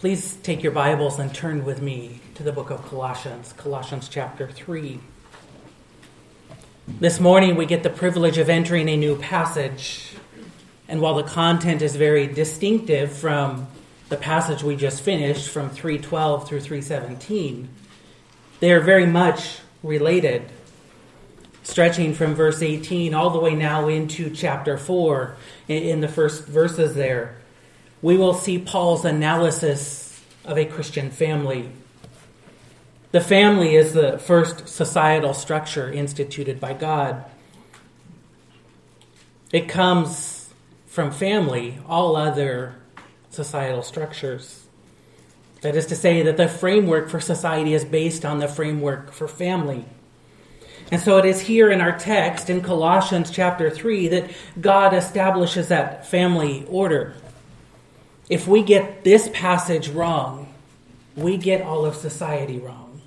Please take your Bibles and turn with me to the book of Colossians, Colossians chapter 3. This morning we get the privilege of entering a new passage. And while the content is very distinctive from the passage we just finished from 312 through 317, they are very much related, stretching from verse 18 all the way now into chapter 4 in the first verses there we will see Paul's analysis of a Christian family. The family is the first societal structure instituted by God. It comes from family, all other societal structures. That is to say, that the framework for society is based on the framework for family. And so it is here in our text in Colossians chapter 3 that God establishes that family order if we get this passage wrong, we get all of society wrong.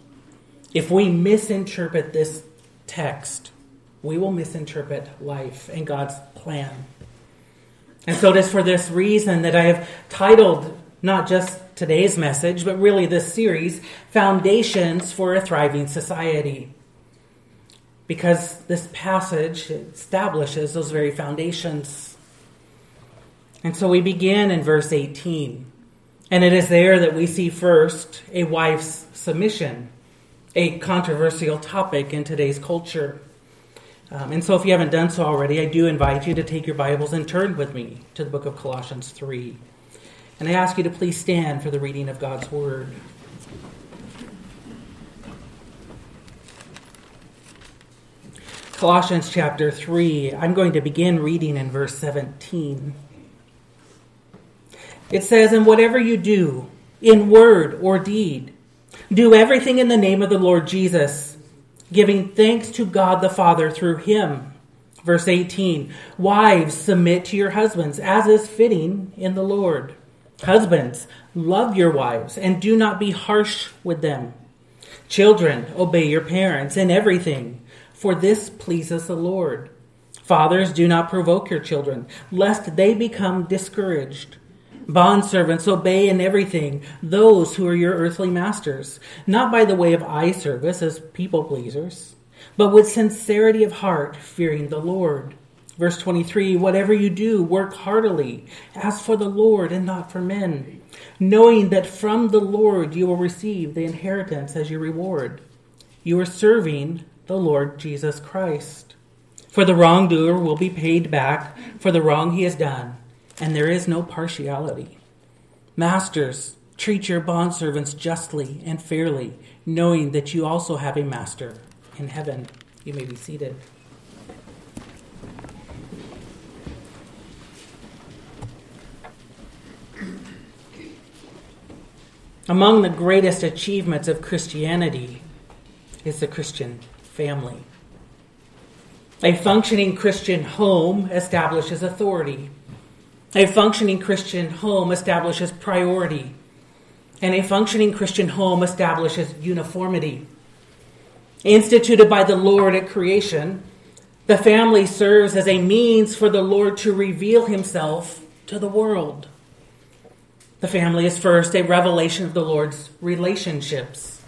If we misinterpret this text, we will misinterpret life and God's plan. And so it is for this reason that I have titled not just today's message, but really this series, Foundations for a Thriving Society. Because this passage establishes those very foundations. And so we begin in verse 18. And it is there that we see first a wife's submission, a controversial topic in today's culture. Um, and so if you haven't done so already, I do invite you to take your Bibles and turn with me to the book of Colossians 3. And I ask you to please stand for the reading of God's Word. Colossians chapter 3, I'm going to begin reading in verse 17. It says, And whatever you do, in word or deed, do everything in the name of the Lord Jesus, giving thanks to God the Father through him. Verse 18 Wives, submit to your husbands, as is fitting in the Lord. Husbands, love your wives, and do not be harsh with them. Children, obey your parents in everything, for this pleases the Lord. Fathers, do not provoke your children, lest they become discouraged. Bondservants, obey in everything those who are your earthly masters, not by the way of eye service as people pleasers, but with sincerity of heart, fearing the Lord. Verse 23 Whatever you do, work heartily, as for the Lord and not for men, knowing that from the Lord you will receive the inheritance as your reward. You are serving the Lord Jesus Christ. For the wrongdoer will be paid back for the wrong he has done and there is no partiality. Masters, treat your bondservants justly and fairly, knowing that you also have a master in heaven. You may be seated. Among the greatest achievements of Christianity is the Christian family. A functioning Christian home establishes authority a functioning Christian home establishes priority, and a functioning Christian home establishes uniformity. Instituted by the Lord at creation, the family serves as a means for the Lord to reveal himself to the world. The family is first a revelation of the Lord's relationships.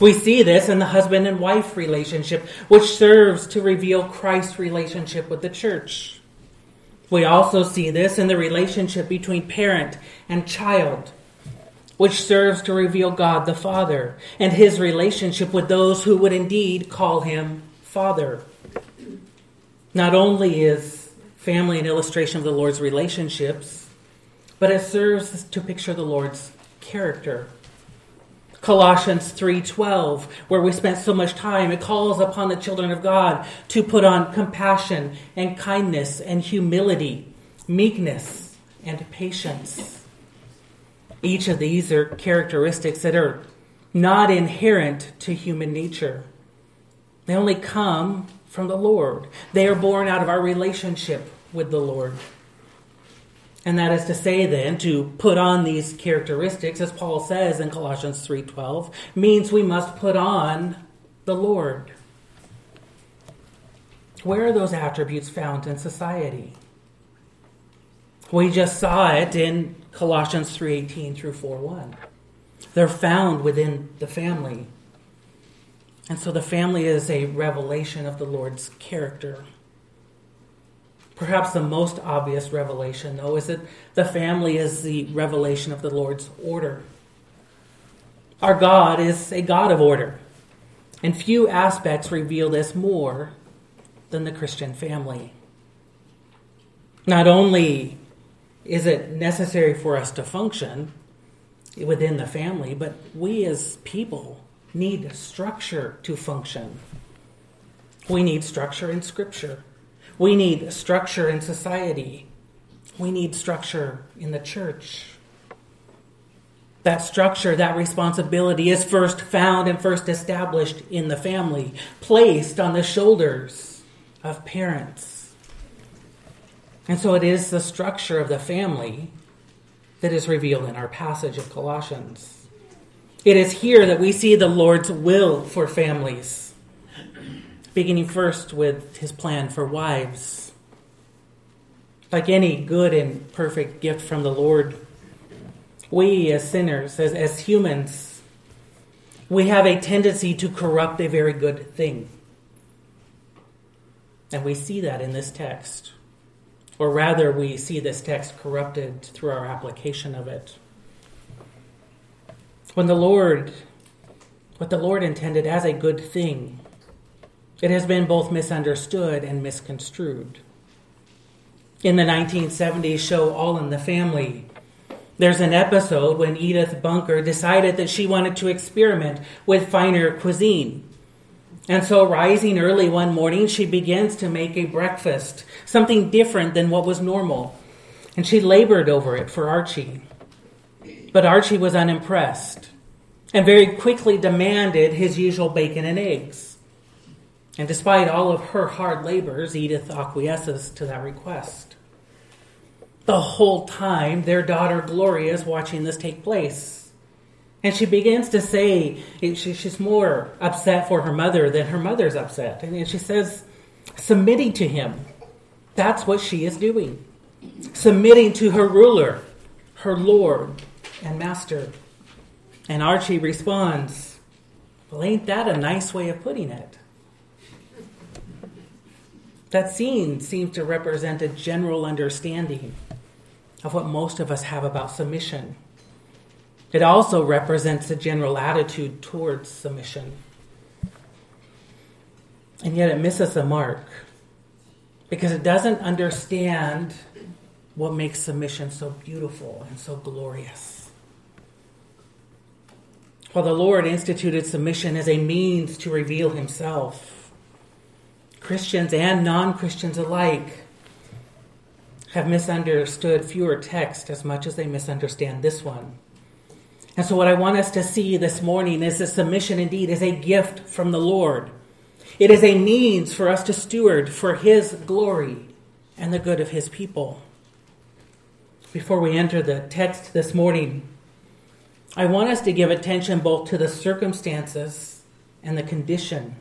We see this in the husband and wife relationship, which serves to reveal Christ's relationship with the church. We also see this in the relationship between parent and child, which serves to reveal God the Father and his relationship with those who would indeed call him Father. Not only is family an illustration of the Lord's relationships, but it serves to picture the Lord's character. Colossians 3:12 where we spent so much time it calls upon the children of God to put on compassion and kindness and humility, meekness and patience. Each of these are characteristics that are not inherent to human nature. They only come from the Lord. They are born out of our relationship with the Lord. And that is to say then to put on these characteristics as Paul says in Colossians 3:12 means we must put on the Lord. Where are those attributes found in society? We just saw it in Colossians 3:18 through 4:1. They're found within the family. And so the family is a revelation of the Lord's character. Perhaps the most obvious revelation, though, is that the family is the revelation of the Lord's order. Our God is a God of order, and few aspects reveal this more than the Christian family. Not only is it necessary for us to function within the family, but we as people need structure to function. We need structure in Scripture. We need structure in society. We need structure in the church. That structure, that responsibility is first found and first established in the family, placed on the shoulders of parents. And so it is the structure of the family that is revealed in our passage of Colossians. It is here that we see the Lord's will for families, beginning first with his plan for wives. Like any good and perfect gift from the Lord, we as sinners, as, as humans, we have a tendency to corrupt a very good thing. And we see that in this text. Or rather, we see this text corrupted through our application of it. When the Lord, what the Lord intended as a good thing, it has been both misunderstood and misconstrued. In the 1970s show All in the Family, there's an episode when Edith Bunker decided that she wanted to experiment with finer cuisine. And so, rising early one morning, she begins to make a breakfast, something different than what was normal. And she labored over it for Archie. But Archie was unimpressed and very quickly demanded his usual bacon and eggs. And despite all of her hard labors, Edith acquiesces to that request. The whole time, their daughter Gloria is watching this take place. And she begins to say she's more upset for her mother than her mother's upset. And she says, submitting to him. That's what she is doing. Submitting to her ruler, her Lord and Master. And Archie responds, Well, ain't that a nice way of putting it? That scene seems to represent a general understanding of what most of us have about submission it also represents a general attitude towards submission. And yet it misses the mark because it doesn't understand what makes submission so beautiful and so glorious. While the Lord instituted submission as a means to reveal himself, Christians and non Christians alike have misunderstood fewer texts as much as they misunderstand this one. And so, what I want us to see this morning is that submission indeed is a gift from the Lord. It is a means for us to steward for His glory and the good of His people. Before we enter the text this morning, I want us to give attention both to the circumstances and the condition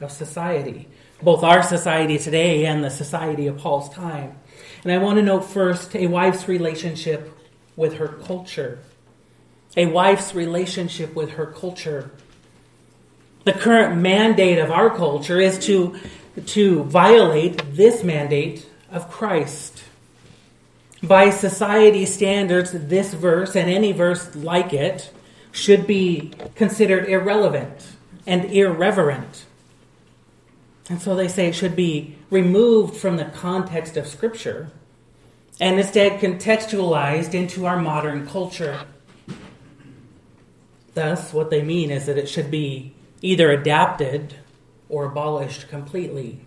of society, both our society today and the society of Paul's time. And I want to note first a wife's relationship with her culture a wife's relationship with her culture. The current mandate of our culture is to, to violate this mandate of Christ. By society standards, this verse and any verse like it should be considered irrelevant and irreverent. And so they say it should be removed from the context of Scripture and instead contextualized into our modern culture. Thus, what they mean is that it should be either adapted or abolished completely.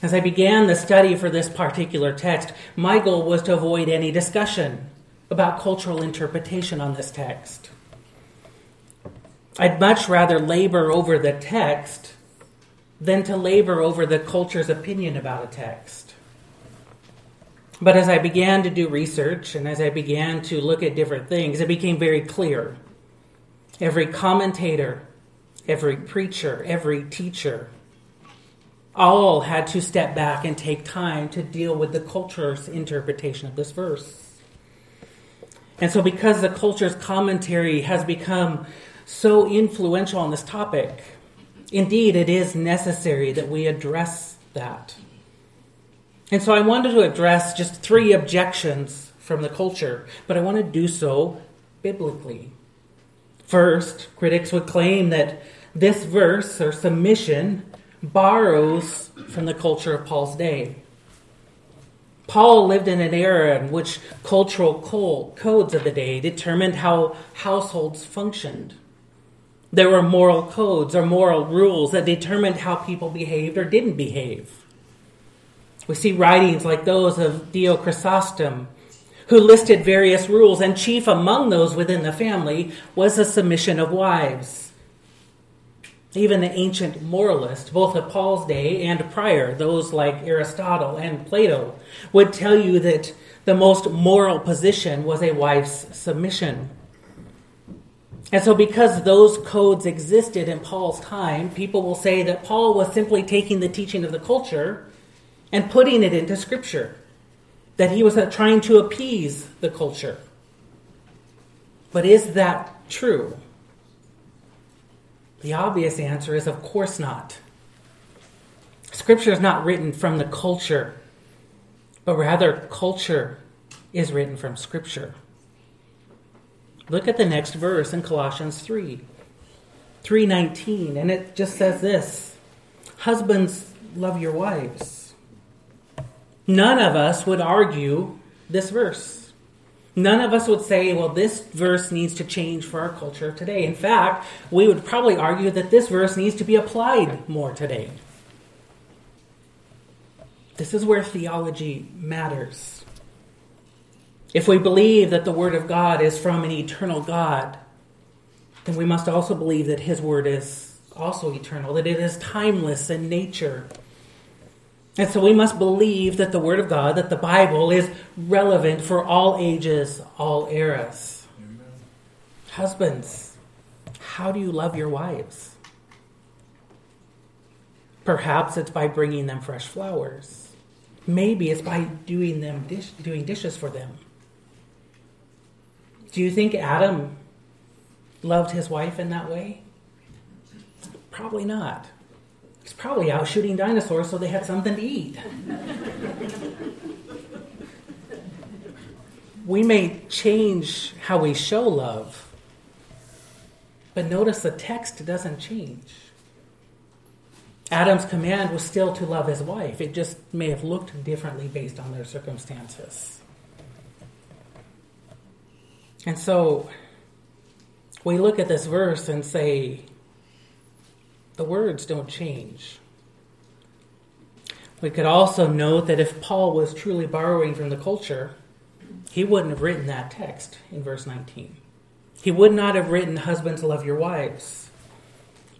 As I began the study for this particular text, my goal was to avoid any discussion about cultural interpretation on this text. I'd much rather labor over the text than to labor over the culture's opinion about a text. But as I began to do research and as I began to look at different things, it became very clear. Every commentator, every preacher, every teacher all had to step back and take time to deal with the culture's interpretation of this verse. And so, because the culture's commentary has become so influential on this topic, indeed, it is necessary that we address that. And so, I wanted to address just three objections from the culture, but I want to do so biblically. First, critics would claim that this verse or submission borrows from the culture of Paul's day. Paul lived in an era in which cultural codes of the day determined how households functioned. There were moral codes or moral rules that determined how people behaved or didn't behave. We see writings like those of Dio Chrysostom, who listed various rules, and chief among those within the family was the submission of wives. Even the ancient moralists, both of Paul's day and prior, those like Aristotle and Plato, would tell you that the most moral position was a wife's submission. And so, because those codes existed in Paul's time, people will say that Paul was simply taking the teaching of the culture and putting it into Scripture, that he was trying to appease the culture. But is that true? The obvious answer is, of course not. Scripture is not written from the culture, but rather, culture is written from Scripture. Look at the next verse in Colossians 3. 319 and it just says this husbands love your wives none of us would argue this verse None of us would say, well, this verse needs to change for our culture today. In fact, we would probably argue that this verse needs to be applied more today. This is where theology matters. If we believe that the Word of God is from an eternal God, then we must also believe that His Word is also eternal, that it is timeless in nature and so we must believe that the Word of God, that the Bible, is relevant for all ages, all eras. Amen. Husbands, how do you love your wives? Perhaps it's by bringing them fresh flowers. Maybe it's by doing them dish, doing dishes for them. Do you think Adam loved his wife in that way? Probably not. He's probably out shooting dinosaurs so they had something to eat. we may change how we show love, but notice the text doesn't change. Adam's command was still to love his wife. It just may have looked differently based on their circumstances. And so we look at this verse and say, the words don't change. We could also note that if Paul was truly borrowing from the culture, he wouldn't have written that text in verse 19. He would not have written, Husbands, love your wives.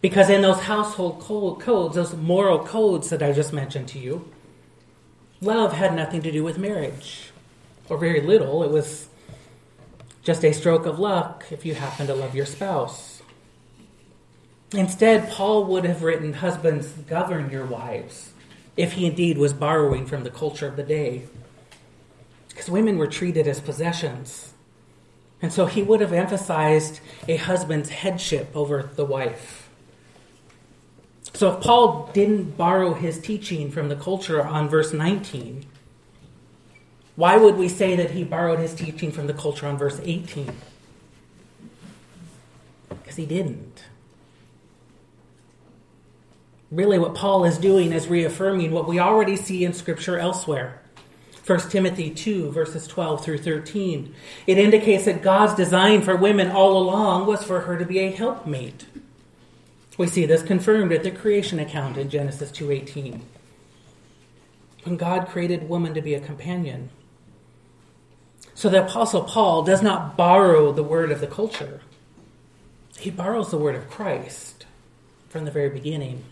Because in those household codes, those moral codes that I just mentioned to you, love had nothing to do with marriage, or very little. It was just a stroke of luck if you happen to love your spouse. Instead, Paul would have written, Husbands, govern your wives, if he indeed was borrowing from the culture of the day. Because women were treated as possessions. And so he would have emphasized a husband's headship over the wife. So if Paul didn't borrow his teaching from the culture on verse 19, why would we say that he borrowed his teaching from the culture on verse 18? Because he didn't. Really, what Paul is doing is reaffirming what we already see in Scripture elsewhere. 1 Timothy 2, verses 12 through 13. It indicates that God's design for women all along was for her to be a helpmate. We see this confirmed at the creation account in Genesis 2:18. When God created woman to be a companion. So the apostle Paul does not borrow the word of the culture. He borrows the word of Christ from the very beginning.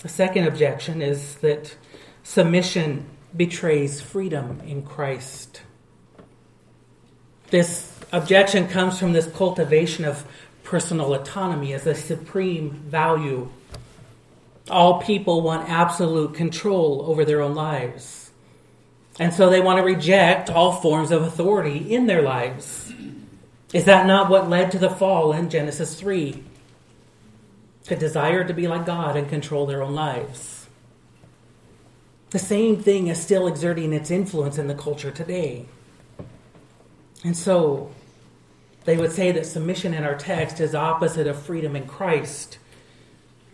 The second objection is that submission betrays freedom in Christ. This objection comes from this cultivation of personal autonomy as a supreme value. All people want absolute control over their own lives. And so they want to reject all forms of authority in their lives. Is that not what led to the fall in Genesis 3? A desire to be like God and control their own lives. The same thing is still exerting its influence in the culture today. And so they would say that submission in our text is opposite of freedom in Christ.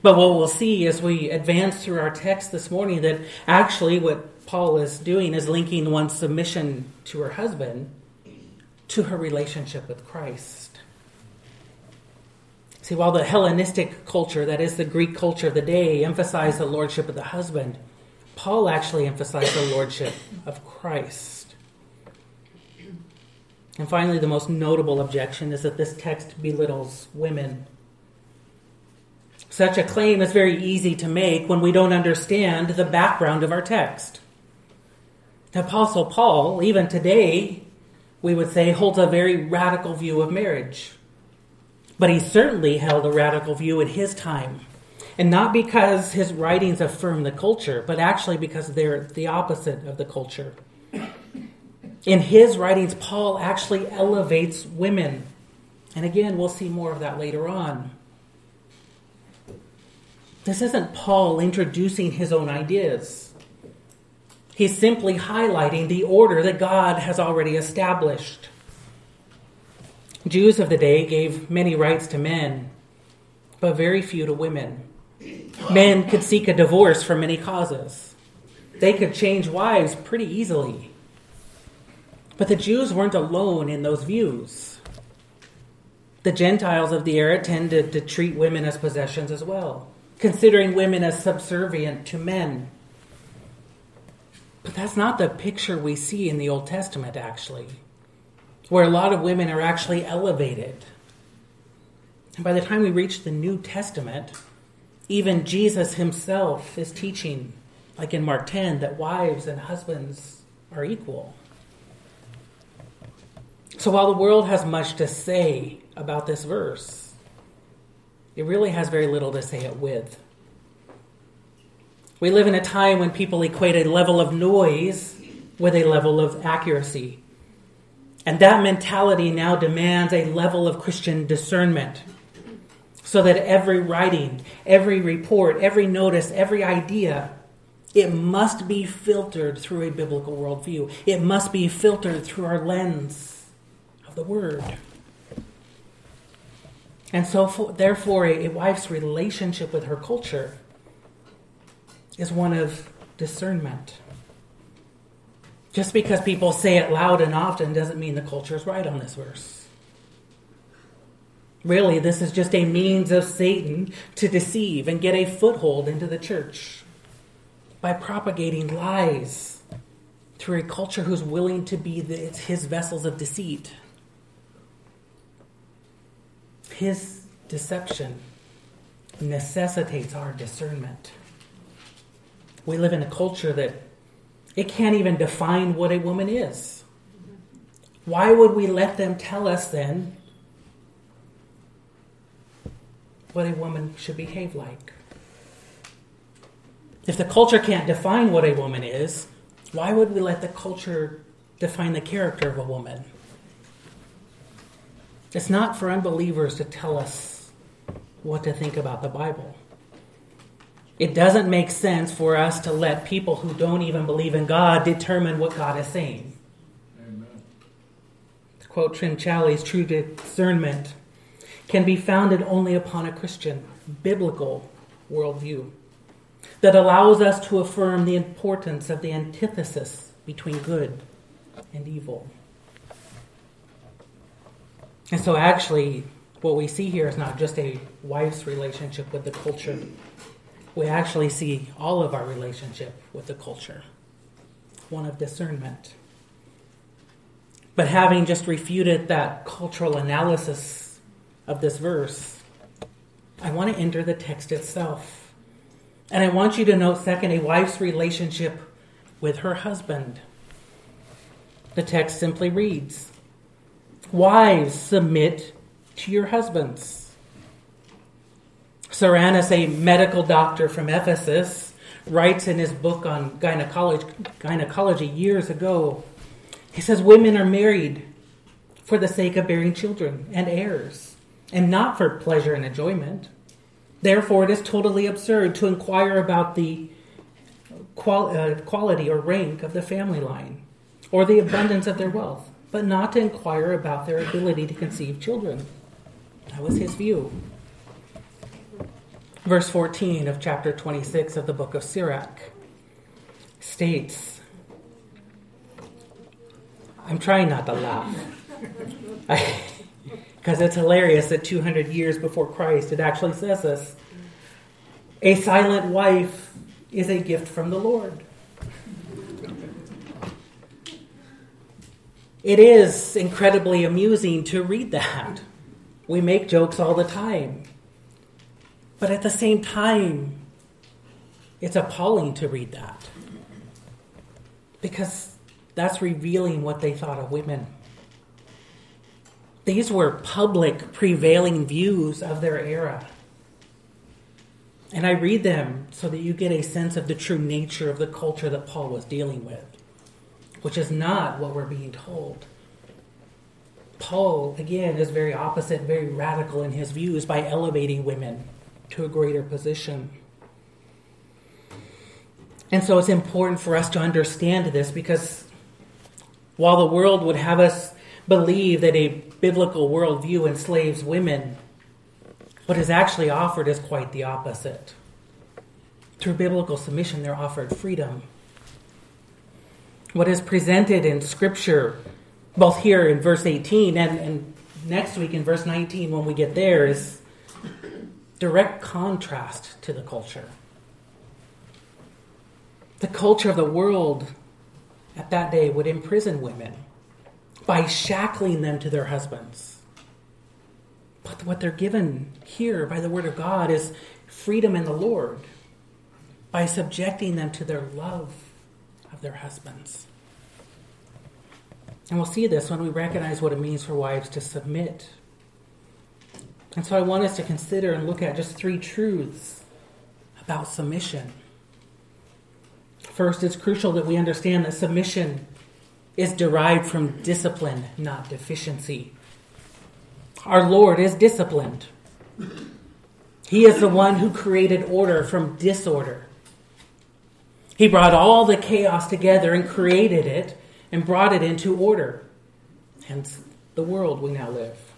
But what we'll see as we advance through our text this morning that actually what Paul is doing is linking one's submission to her husband to her relationship with Christ. See, while the Hellenistic culture, that is the Greek culture of the day, emphasized the lordship of the husband, Paul actually emphasized the lordship of Christ. And finally, the most notable objection is that this text belittles women. Such a claim is very easy to make when we don't understand the background of our text. The Apostle Paul, even today, we would say, holds a very radical view of marriage. But he certainly held a radical view in his time. And not because his writings affirm the culture, but actually because they're the opposite of the culture. In his writings, Paul actually elevates women. And again, we'll see more of that later on. This isn't Paul introducing his own ideas. He's simply highlighting the order that God has already established. Jews of the day gave many rights to men, but very few to women. Men could seek a divorce for many causes. They could change wives pretty easily. But the Jews weren't alone in those views. The Gentiles of the era tended to treat women as possessions as well, considering women as subservient to men. But that's not the picture we see in the Old Testament, actually, where a lot of women are actually elevated. And by the time we reach the New Testament, even Jesus himself is teaching, like in Mark 10, that wives and husbands are equal. So while the world has much to say about this verse, it really has very little to say it with. We live in a time when people equate a level of noise with a level of accuracy. And that mentality now demands a level of Christian discernment. So that every writing, every report, every notice, every idea, it must be filtered through a biblical worldview. It must be filtered through our lens of the Word. And so, for, therefore, a, a wife's relationship with her culture is one of discernment. Just because people say it loud and often doesn't mean the culture is right on this verse. Really, this is just a means of Satan to deceive and get a foothold into the church by propagating lies through a culture who's willing to be the, his vessels of deceit. His deception necessitates our discernment. We live in a culture that it can't even define what a woman is. Why would we let them tell us then what a woman should behave like? If the culture can't define what a woman is, why would we let the culture define the character of a woman? It's not for unbelievers to tell us what to think about the Bible. It doesn't make sense for us to let people who don't even believe in God determine what God is saying. Amen. To quote Tim Challies, true discernment can be founded only upon a Christian, biblical worldview that allows us to affirm the importance of the antithesis between good and evil. And so, actually, what we see here is not just a wife's relationship with the culture we actually see all of our relationship with the culture one of discernment. But having just refuted that cultural analysis of this verse, I want to enter the text itself. And I want you to note, second, a wife's relationship with her husband. The text simply reads Wives, submit to your husbands Soranus, a medical doctor from Ephesus, writes in his book on gynecology, gynecology years ago. He says, Women are married for the sake of bearing children and heirs, and not for pleasure and enjoyment. Therefore, it is totally absurd to inquire about the uh, quality or rank of the family line or the abundance of their wealth, but not to inquire about their ability to conceive children. That was his view. Verse 14 of chapter 26 of the book of Sirach states I'm trying not to laugh. Because it's hilarious that 200 years before Christ, it actually says this. A silent wife is a gift from the Lord. It is incredibly amusing to read that. We make jokes all the time. But at the same time, it's appalling to read that. Because that's revealing what they thought of women. These were public, prevailing views of their era. And I read them so that you get a sense of the true nature of the culture that Paul was dealing with, which is not what we're being told. Paul, again, is very opposite, very radical in his views by elevating women to a greater position. And so it's important for us to understand this because while the world would have us believe that a biblical worldview enslaves women, what is actually offered is quite the opposite. Through biblical submission, they're offered freedom. What is presented in Scripture, both here in verse 18 and, and next week in verse 19 when we get there, is direct contrast to the culture. The culture of the world at that day would imprison women by shackling them to their husbands. But what they're given here by the Word of God is freedom in the Lord by subjecting them to their love of their husbands. And we'll see this when we recognize what it means for wives to submit. And so I want us to consider and look at just three truths about submission. First, it's crucial that we understand that submission is derived from discipline, not deficiency. Our Lord is disciplined. He is the one who created order from disorder. He brought all the chaos together and created it and brought it into order. Hence, the world we now live.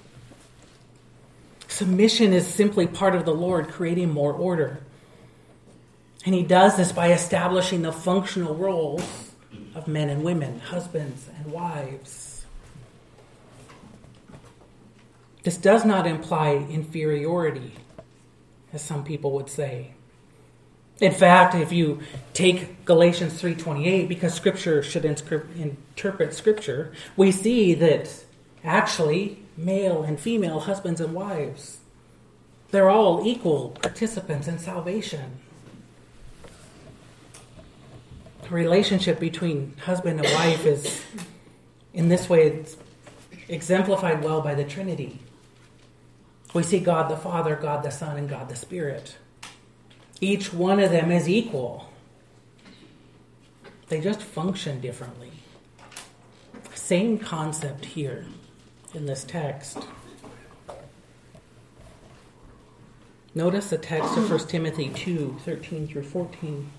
Submission is simply part of the Lord creating more order. And He does this by establishing the functional roles of men and women, husbands and wives. This does not imply inferiority, as some people would say. In fact, if you take Galatians 3:28 because scripture should interpret scripture, we see that actually male and female husbands and wives they're all equal participants in salvation. The relationship between husband and wife is in this way it's exemplified well by the Trinity. We see God the Father, God the Son, and God the Spirit. Each one of them is equal. They just function differently. Same concept here in this text. Notice the text of 1 Timothy 2 13 through 14.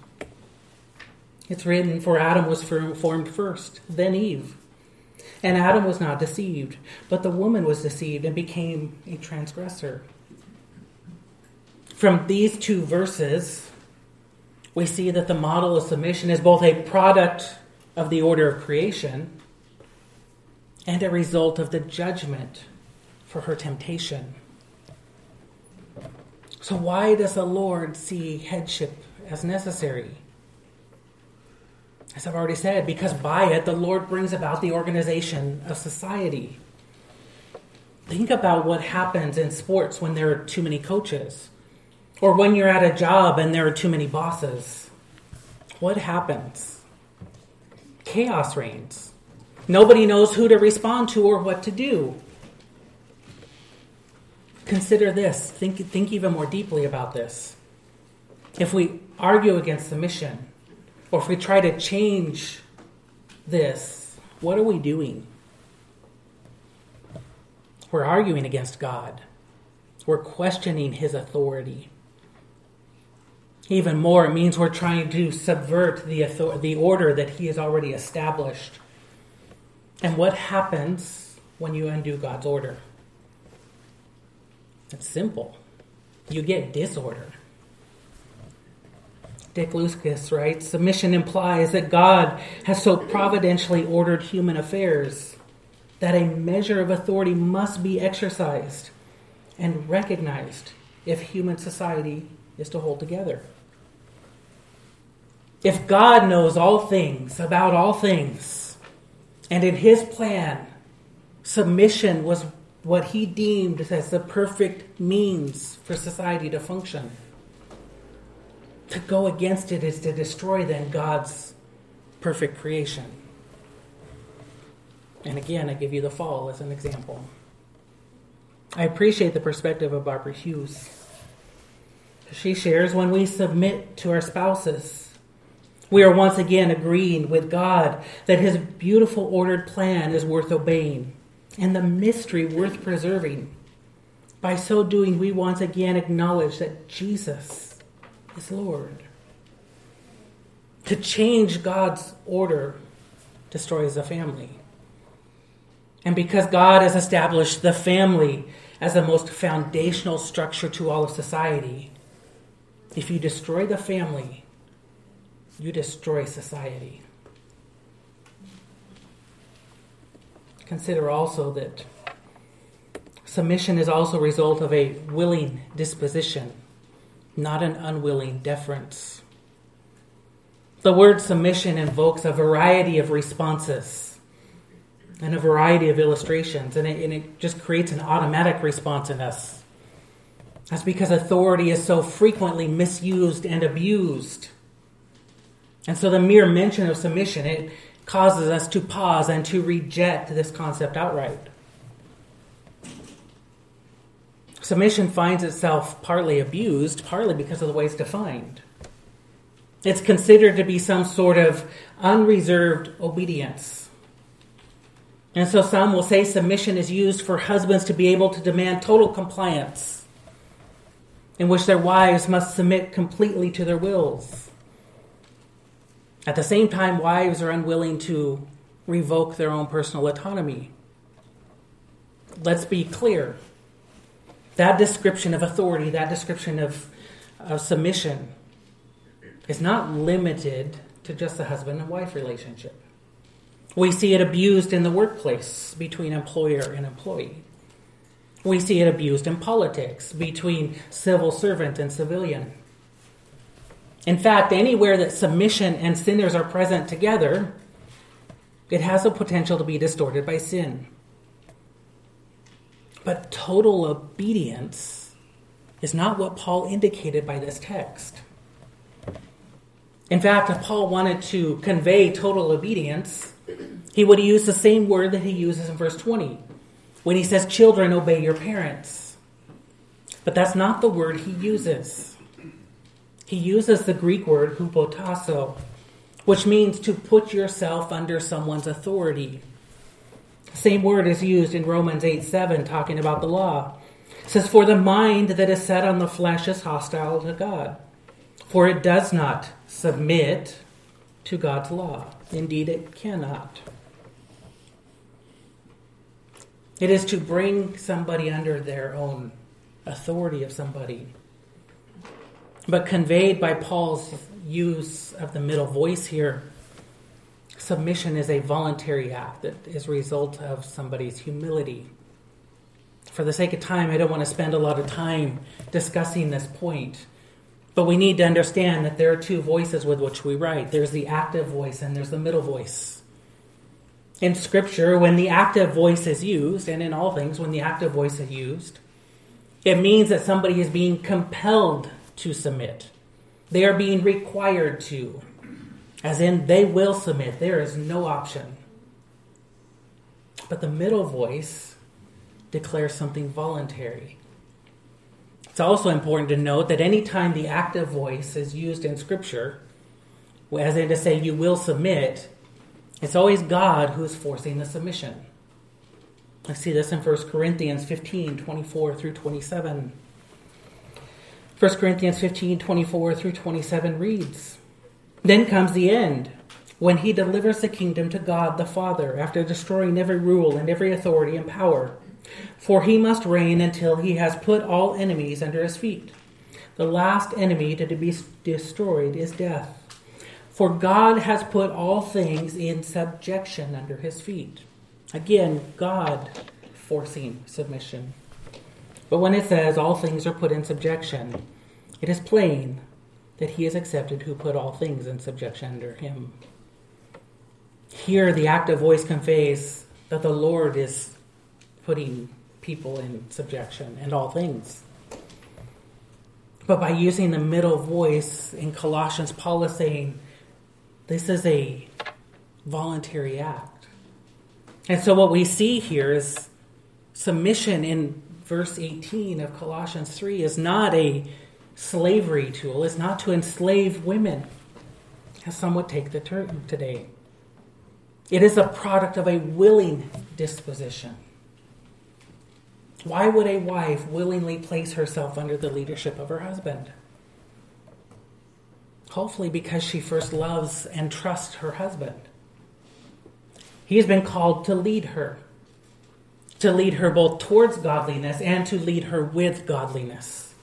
It's written, For Adam was formed first, then Eve. And Adam was not deceived, but the woman was deceived and became a transgressor. From these two verses, we see that the model of submission is both a product of the order of creation and a result of the judgment for her temptation. So, why does the Lord see headship as necessary? As I've already said, because by it the Lord brings about the organization of society. Think about what happens in sports when there are too many coaches, or when you're at a job and there are too many bosses. What happens? Chaos reigns. Nobody knows who to respond to or what to do. consider this. Think, think even more deeply about this. If we argue against the mission, or if we try to change this, what are we doing? We're arguing against God. We're questioning his authority. Even more, it means we're trying to subvert the, author- the order that he has already established. And what happens when you undo God's order? It's simple. You get disorder. Dick Lucas writes Submission implies that God has so providentially ordered human affairs that a measure of authority must be exercised and recognized if human society is to hold together. If God knows all things about all things, and in his plan, submission was what he deemed as the perfect means for society to function. To go against it is to destroy then God's perfect creation. And again, I give you the fall as an example. I appreciate the perspective of Barbara Hughes. She shares when we submit to our spouses, we are once again agreeing with God that His beautiful ordered plan is worth obeying and the mystery worth preserving. By so doing, we once again acknowledge that Jesus is Lord. To change God's order destroys the family. And because God has established the family as the most foundational structure to all of society, if you destroy the family, you destroy society. Consider also that submission is also a result of a willing disposition, not an unwilling deference. The word submission invokes a variety of responses and a variety of illustrations, and it, and it just creates an automatic response in us. That's because authority is so frequently misused and abused. And so the mere mention of submission, it causes us to pause and to reject this concept outright. Submission finds itself partly abused, partly because of the way it's defined. It's considered to be some sort of unreserved obedience. And so some will say submission is used for husbands to be able to demand total compliance, in which their wives must submit completely to their wills. At the same time, wives are unwilling to revoke their own personal autonomy. Let's be clear. That description of authority, that description of, of submission, is not limited to just the husband and wife relationship. We see it abused in the workplace between employer and employee. We see it abused in politics between civil servant and civilian. In fact, anywhere that submission and sinners are present together, it has the potential to be distorted by sin. But total obedience is not what Paul indicated by this text. In fact, if Paul wanted to convey total obedience, he would use the same word that he uses in verse 20 when he says, Children, obey your parents. But that's not the word he uses. He uses the Greek word hupotasso, which means to put yourself under someone's authority. Same word is used in Romans 8 7, talking about the law. It says, For the mind that is set on the flesh is hostile to God, for it does not submit to God's law. Indeed, it cannot. It is to bring somebody under their own authority of somebody but conveyed by Paul's use of the middle voice here. Submission is a voluntary act that is a result of somebody's humility. For the sake of time, I don't want to spend a lot of time discussing this point. But we need to understand that there are two voices with which we write there's the active voice and there's the middle voice. In Scripture, when the active voice is used, and in all things, when the active voice is used, it means that somebody is being compelled to submit. They are being required to, as in they will submit. There is no option. But the middle voice declares something voluntary. It's also important to note that anytime the active voice is used in Scripture, as in to say, you will submit, it's always God who is forcing the submission. I see this in 1 Corinthians 15 24 through 27. 1 Corinthians 15 24 through 27 reads Then comes the end, when he delivers the kingdom to God the Father, after destroying every rule and every authority and power. For he must reign until he has put all enemies under his feet. The last enemy to be destroyed is death. For God has put all things in subjection under his feet. Again, God forcing submission. But when it says all things are put in subjection, it is plain that he is accepted who put all things in subjection under him. Here, the active voice conveys that the Lord is putting people in subjection and all things. But by using the middle voice in Colossians, Paul is saying this is a voluntary act. And so what we see here is submission in verse 18 of Colossians 3 is not a slavery tool, it's not to enslave women, as some would take the term today. It is a product of a willing disposition. Why would a wife willingly place herself under the leadership of her husband? Hopefully, because she first loves and trusts her husband. He has been called to lead her, to lead her both towards godliness and to lead her with godliness.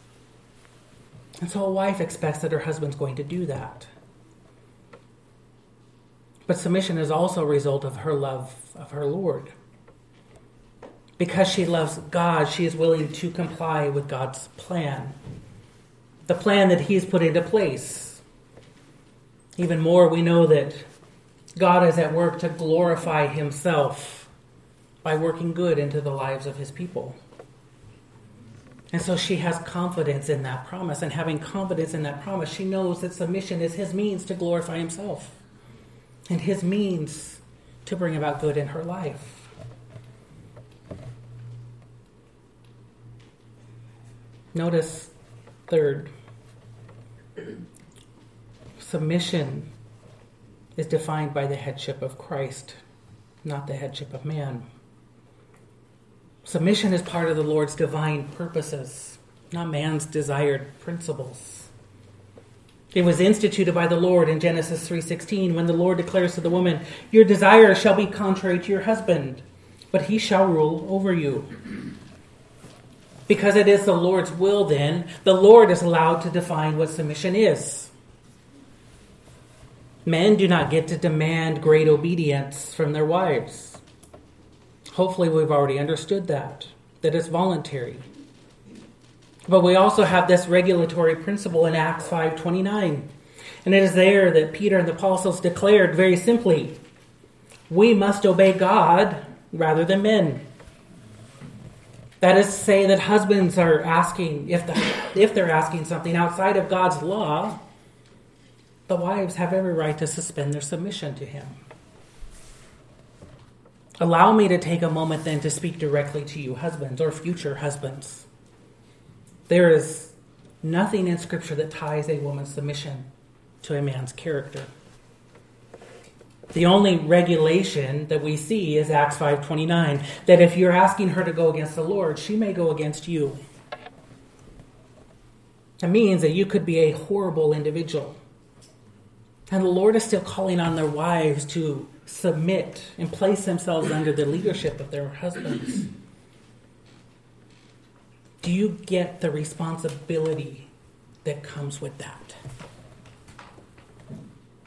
And so a wife expects that her husband's going to do that. But submission is also a result of her love of her Lord. Because she loves God, she is willing to comply with God's plan, the plan that He's put into place. Even more, we know that God is at work to glorify Himself by working good into the lives of His people. And so she has confidence in that promise. And having confidence in that promise, she knows that submission is His means to glorify Himself and His means to bring about good in her life. Notice, third, submission is defined by the headship of Christ, not the headship of man. Submission is part of the Lord's divine purposes, not man's desired principles. It was instituted by the Lord in Genesis 3:16 when the Lord declares to the woman, "Your desire shall be contrary to your husband, but he shall rule over you." Because it is the Lord's will, then, the Lord is allowed to define what submission is. Men do not get to demand great obedience from their wives. Hopefully, we've already understood that, that it's voluntary. But we also have this regulatory principle in Acts 5:29. And it is there that Peter and the apostles declared very simply, we must obey God rather than men. That is to say that husbands are asking, if, the, if they're asking something outside of God's law, the wives have every right to suspend their submission to Him. Allow me to take a moment then to speak directly to you, husbands or future husbands. There is nothing in Scripture that ties a woman's submission to a man's character. The only regulation that we see is Acts 5:29 that if you're asking her to go against the Lord, she may go against you. It means that you could be a horrible individual. And the Lord is still calling on their wives to submit and place themselves under the leadership of their husbands. Do you get the responsibility that comes with that?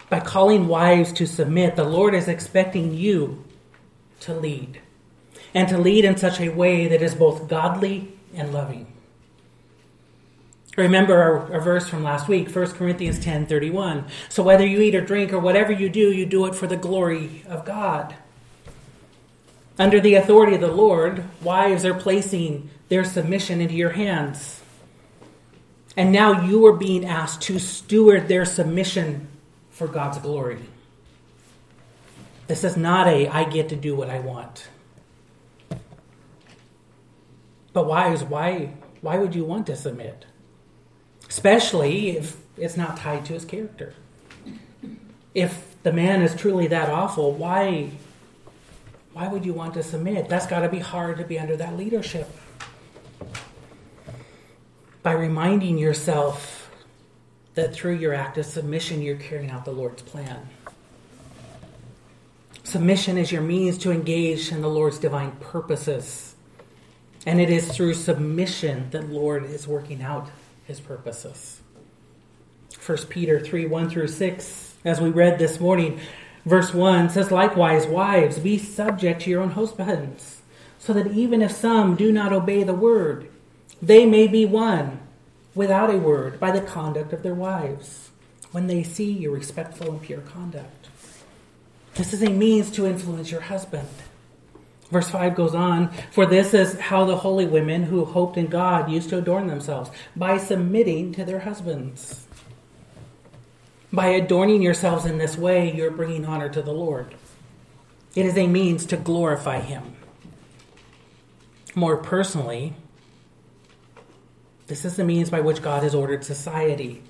By calling wives to submit, the Lord is expecting you to lead, and to lead in such a way that is both godly and loving. Remember our, our, verse from last week, 1 Corinthians 10:31. So whether you eat or drink or whatever you do, you do it for the glory of God. Under the authority of the Lord, wives are placing their submission into your hands. And now you are being asked to steward their submission for God's glory. This is not a I get to do what I want. But wives, why why would you want to submit? Especially if it's not tied to his character. If the man is truly that awful, why why would you want to submit? That's got to be hard to be under that leadership. By reminding yourself that through your act of submission, you're carrying out the Lord's plan. Submission is your means to engage in the Lord's divine purposes. And it is through submission that Lord is working out his purposes. 1 Peter 3 1 through 6, as we read this morning, verse 1 says, Likewise, wives, be subject to your own husbands, so that even if some do not obey the word, they may be won without a word by the conduct of their wives, when they see your respectful and pure conduct. This is a means to influence your husband. Verse 5 goes on, For this is how the holy women who hoped in God used to adorn themselves, by submitting to their husbands. By adorning yourselves in this way, you're bringing honor to the Lord. It is a means to glorify Him. More personally, this is the means by which God has ordered society.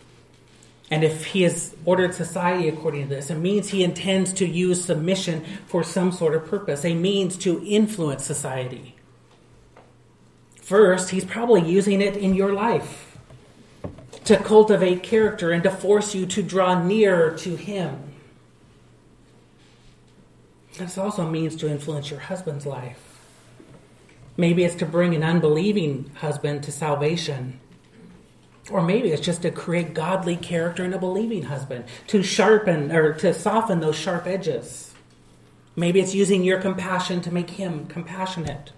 And if he has ordered society according to this, it means he intends to use submission for some sort of purpose, a means to influence society. First, he's probably using it in your life to cultivate character and to force you to draw nearer to him. This also means to influence your husband's life. Maybe it's to bring an unbelieving husband to salvation or maybe it's just to create godly character in a believing husband, to sharpen or to soften those sharp edges. Maybe it's using your compassion to make him compassionate.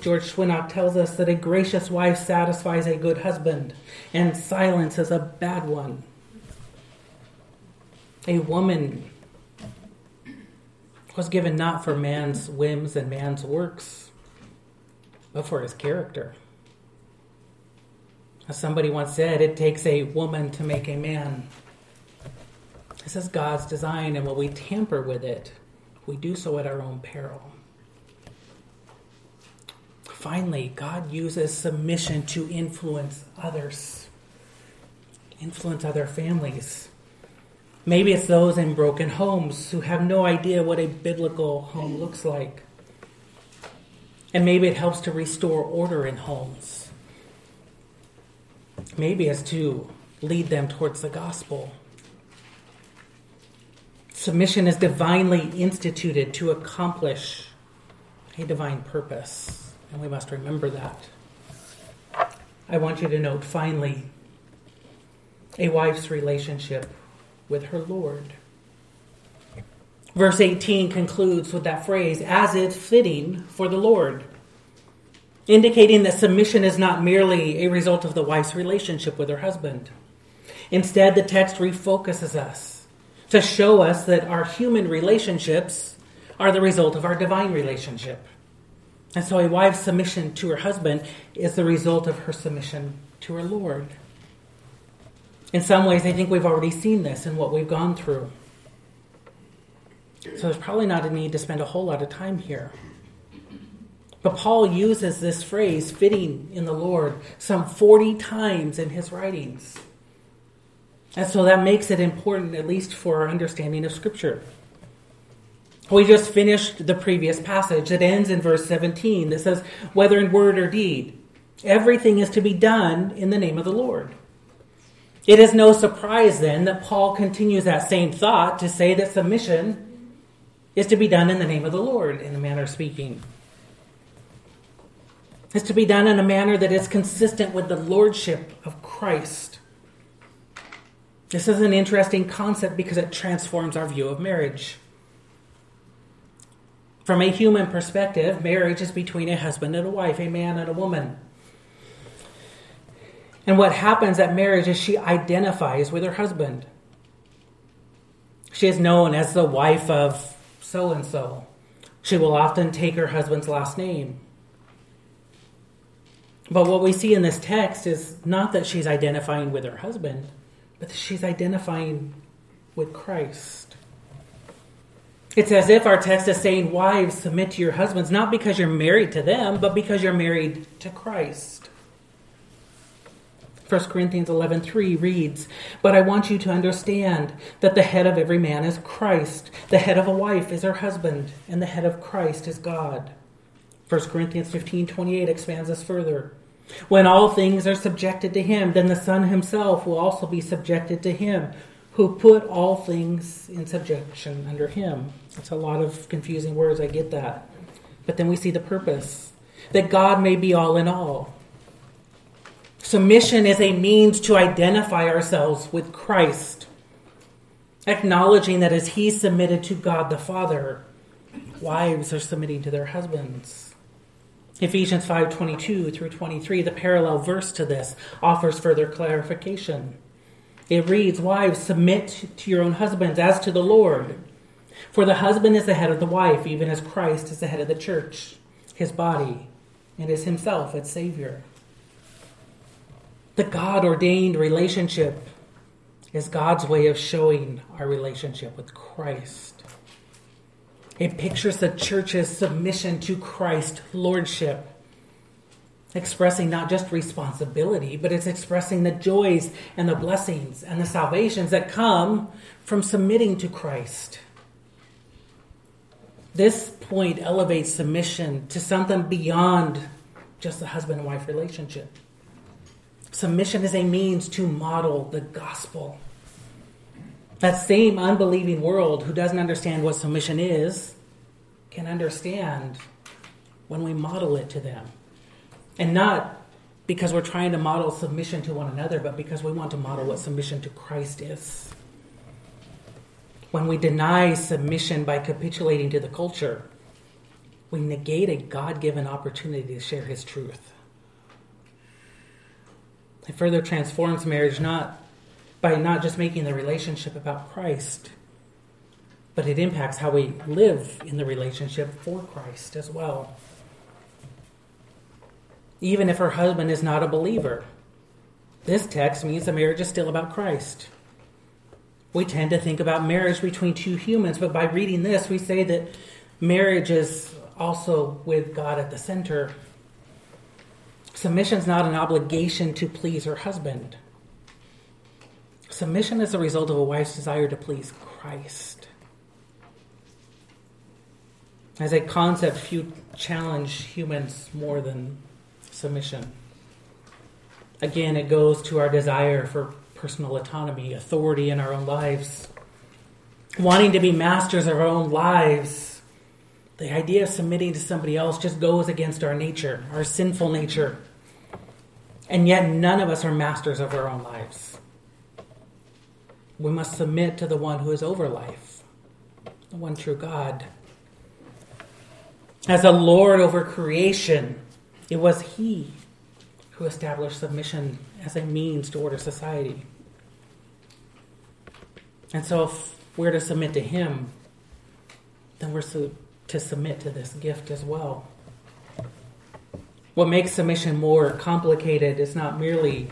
George Swinnock tells us that a gracious wife satisfies a good husband, and silence is a bad one. A woman was given not for man's whims and man's works, but for his character. As somebody once said, it takes a woman to make a man. This is God's design, and when we tamper with it, we do so at our own peril. Finally, God uses submission to influence others, influence other families. Maybe it's those in broken homes who have no idea what a biblical home looks like. And maybe it helps to restore order in homes maybe as to lead them towards the gospel. Submission is divinely instituted to accomplish a divine purpose, and we must remember that. I want you to note finally a wife's relationship with her Lord. Verse 18 concludes with that phrase, as is fitting for the Lord indicating that submission is not merely a result of the wife's relationship with her husband. Instead, the text refocuses us to show us that our human relationships are the result of our divine relationship. And so, a wife's submission to her husband is the result of her submission to her Lord. In some ways, I think we've already seen this in what we've gone through. So, there's probably not a need to spend a whole lot of time here. But Paul uses this phrase, fitting in the Lord, some 40 times in his writings. And so that makes it important, at least for our understanding of Scripture. We just finished the previous passage. It ends in verse 17 that says, Whether in word or deed, everything is to be done in the name of the Lord. It is no surprise then that Paul continues that same thought to say that submission is to be done in the name of the Lord, in a manner of speaking is to be done in a manner that is consistent with the lordship of Christ. This is an interesting concept because it transforms our view of marriage. From a human perspective, marriage is between a husband and a wife, a man and a woman. And what happens at marriage is she identifies with her husband. She is known as the wife of so and so. She will often take her husband's last name. But what we see in this text is not that she's identifying with her husband, but she's identifying with Christ. It's as if our text is saying, Wives, submit to your husbands, not because you're married to them, but because you're married to Christ. 1 Corinthians 11:3 reads, "But I want you to understand that the head of every man is Christ, the head of a wife is her husband, and the head of Christ is God." 1 Corinthians 15:28 expands this further. When all things are subjected to him, then the Son himself will also be subjected to him who put all things in subjection under him. That's a lot of confusing words, I get that. But then we see the purpose that God may be all in all. Submission is a means to identify ourselves with Christ, acknowledging that as he submitted to God the Father, wives are submitting to their husbands. Ephesians 5:22 through 23, the parallel verse to this, offers further clarification. It reads, Wives, submit to your own husbands as to the Lord. For the husband is the head of the wife, even as Christ is the head of the church, his body, and is himself its Savior. The God ordained relationship is God's way of showing our relationship with Christ. It pictures the church's submission to Christ, lordship, expressing not just responsibility, but it's expressing the joys and the blessings and the salvations that come from submitting to Christ. This point elevates submission to something beyond just a husband and wife relationship. Submission is a means to model the gospel. That same unbelieving world who doesn't understand what submission is can understand when we model it to them. And not because we're trying to model submission to one another, but because we want to model what submission to Christ is. When we deny submission by capitulating to the culture, we negate a God given opportunity to share His truth. It further transforms marriage not by not just making the relationship about Christ, but it impacts how we live in the relationship for Christ as well even if her husband is not a believer. This text means the marriage is still about Christ. We tend to think about marriage between two humans, but by reading this, we say that marriage is also with God at the center. Submission is not an obligation to please her husband. Submission is a result of a wife's desire to please Christ. As a concept, few challenge humans more than submission. Again, it goes to our desire for personal autonomy, authority in our own lives, wanting to be masters of our own lives. The idea of submitting to somebody else just goes against our nature, our sinful nature. And yet, none of us are masters of our own lives. We must submit to the one who is over life, the one true God. As a Lord over creation, it was he who established submission as a means to order society. And so, if we're to submit to him, then we're to submit to this gift as well. What makes submission more complicated is not merely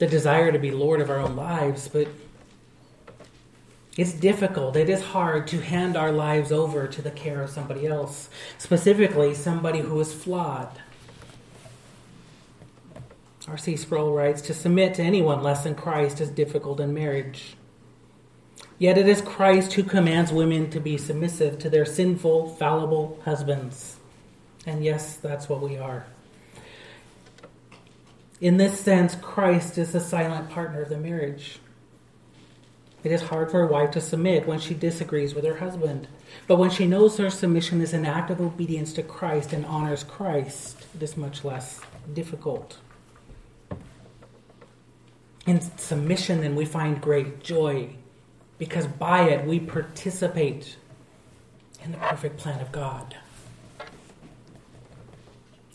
the desire to be Lord of our own lives, but it's difficult, it is hard to hand our lives over to the care of somebody else, specifically somebody who is flawed. R.C. Sproul writes To submit to anyone less than Christ is difficult in marriage. Yet it is Christ who commands women to be submissive to their sinful, fallible husbands. And yes, that's what we are. In this sense, Christ is the silent partner of the marriage. It is hard for a wife to submit when she disagrees with her husband. But when she knows her submission is an act of obedience to Christ and honors Christ, it is much less difficult. In submission, then, we find great joy because by it we participate in the perfect plan of God.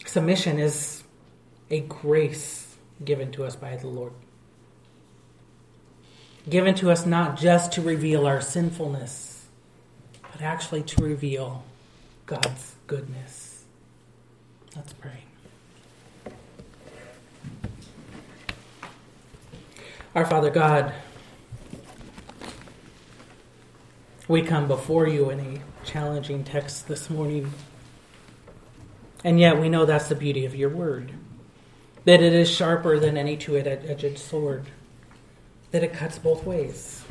Submission is a grace given to us by the Lord given to us not just to reveal our sinfulness, but actually to reveal God's goodness. Let's pray. Our Father God, we come before you in a challenging text this morning, and yet we know that's the beauty of your word. That it is sharper than any two edged sword, that it cuts both ways.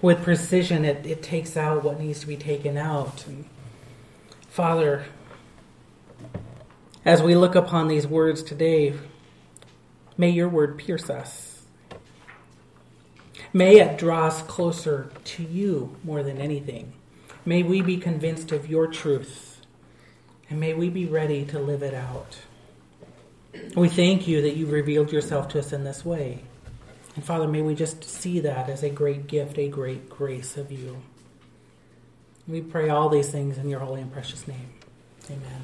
With precision, it, it takes out what needs to be taken out. And Father, as we look upon these words today, may your word pierce us. May it draw us closer to you more than anything. May we be convinced of your truth, and may we be ready to live it out. We thank you that you've revealed yourself to us in this way. And Father, may we just see that as a great gift, a great grace of you. We pray all these things in your holy and precious name. Amen.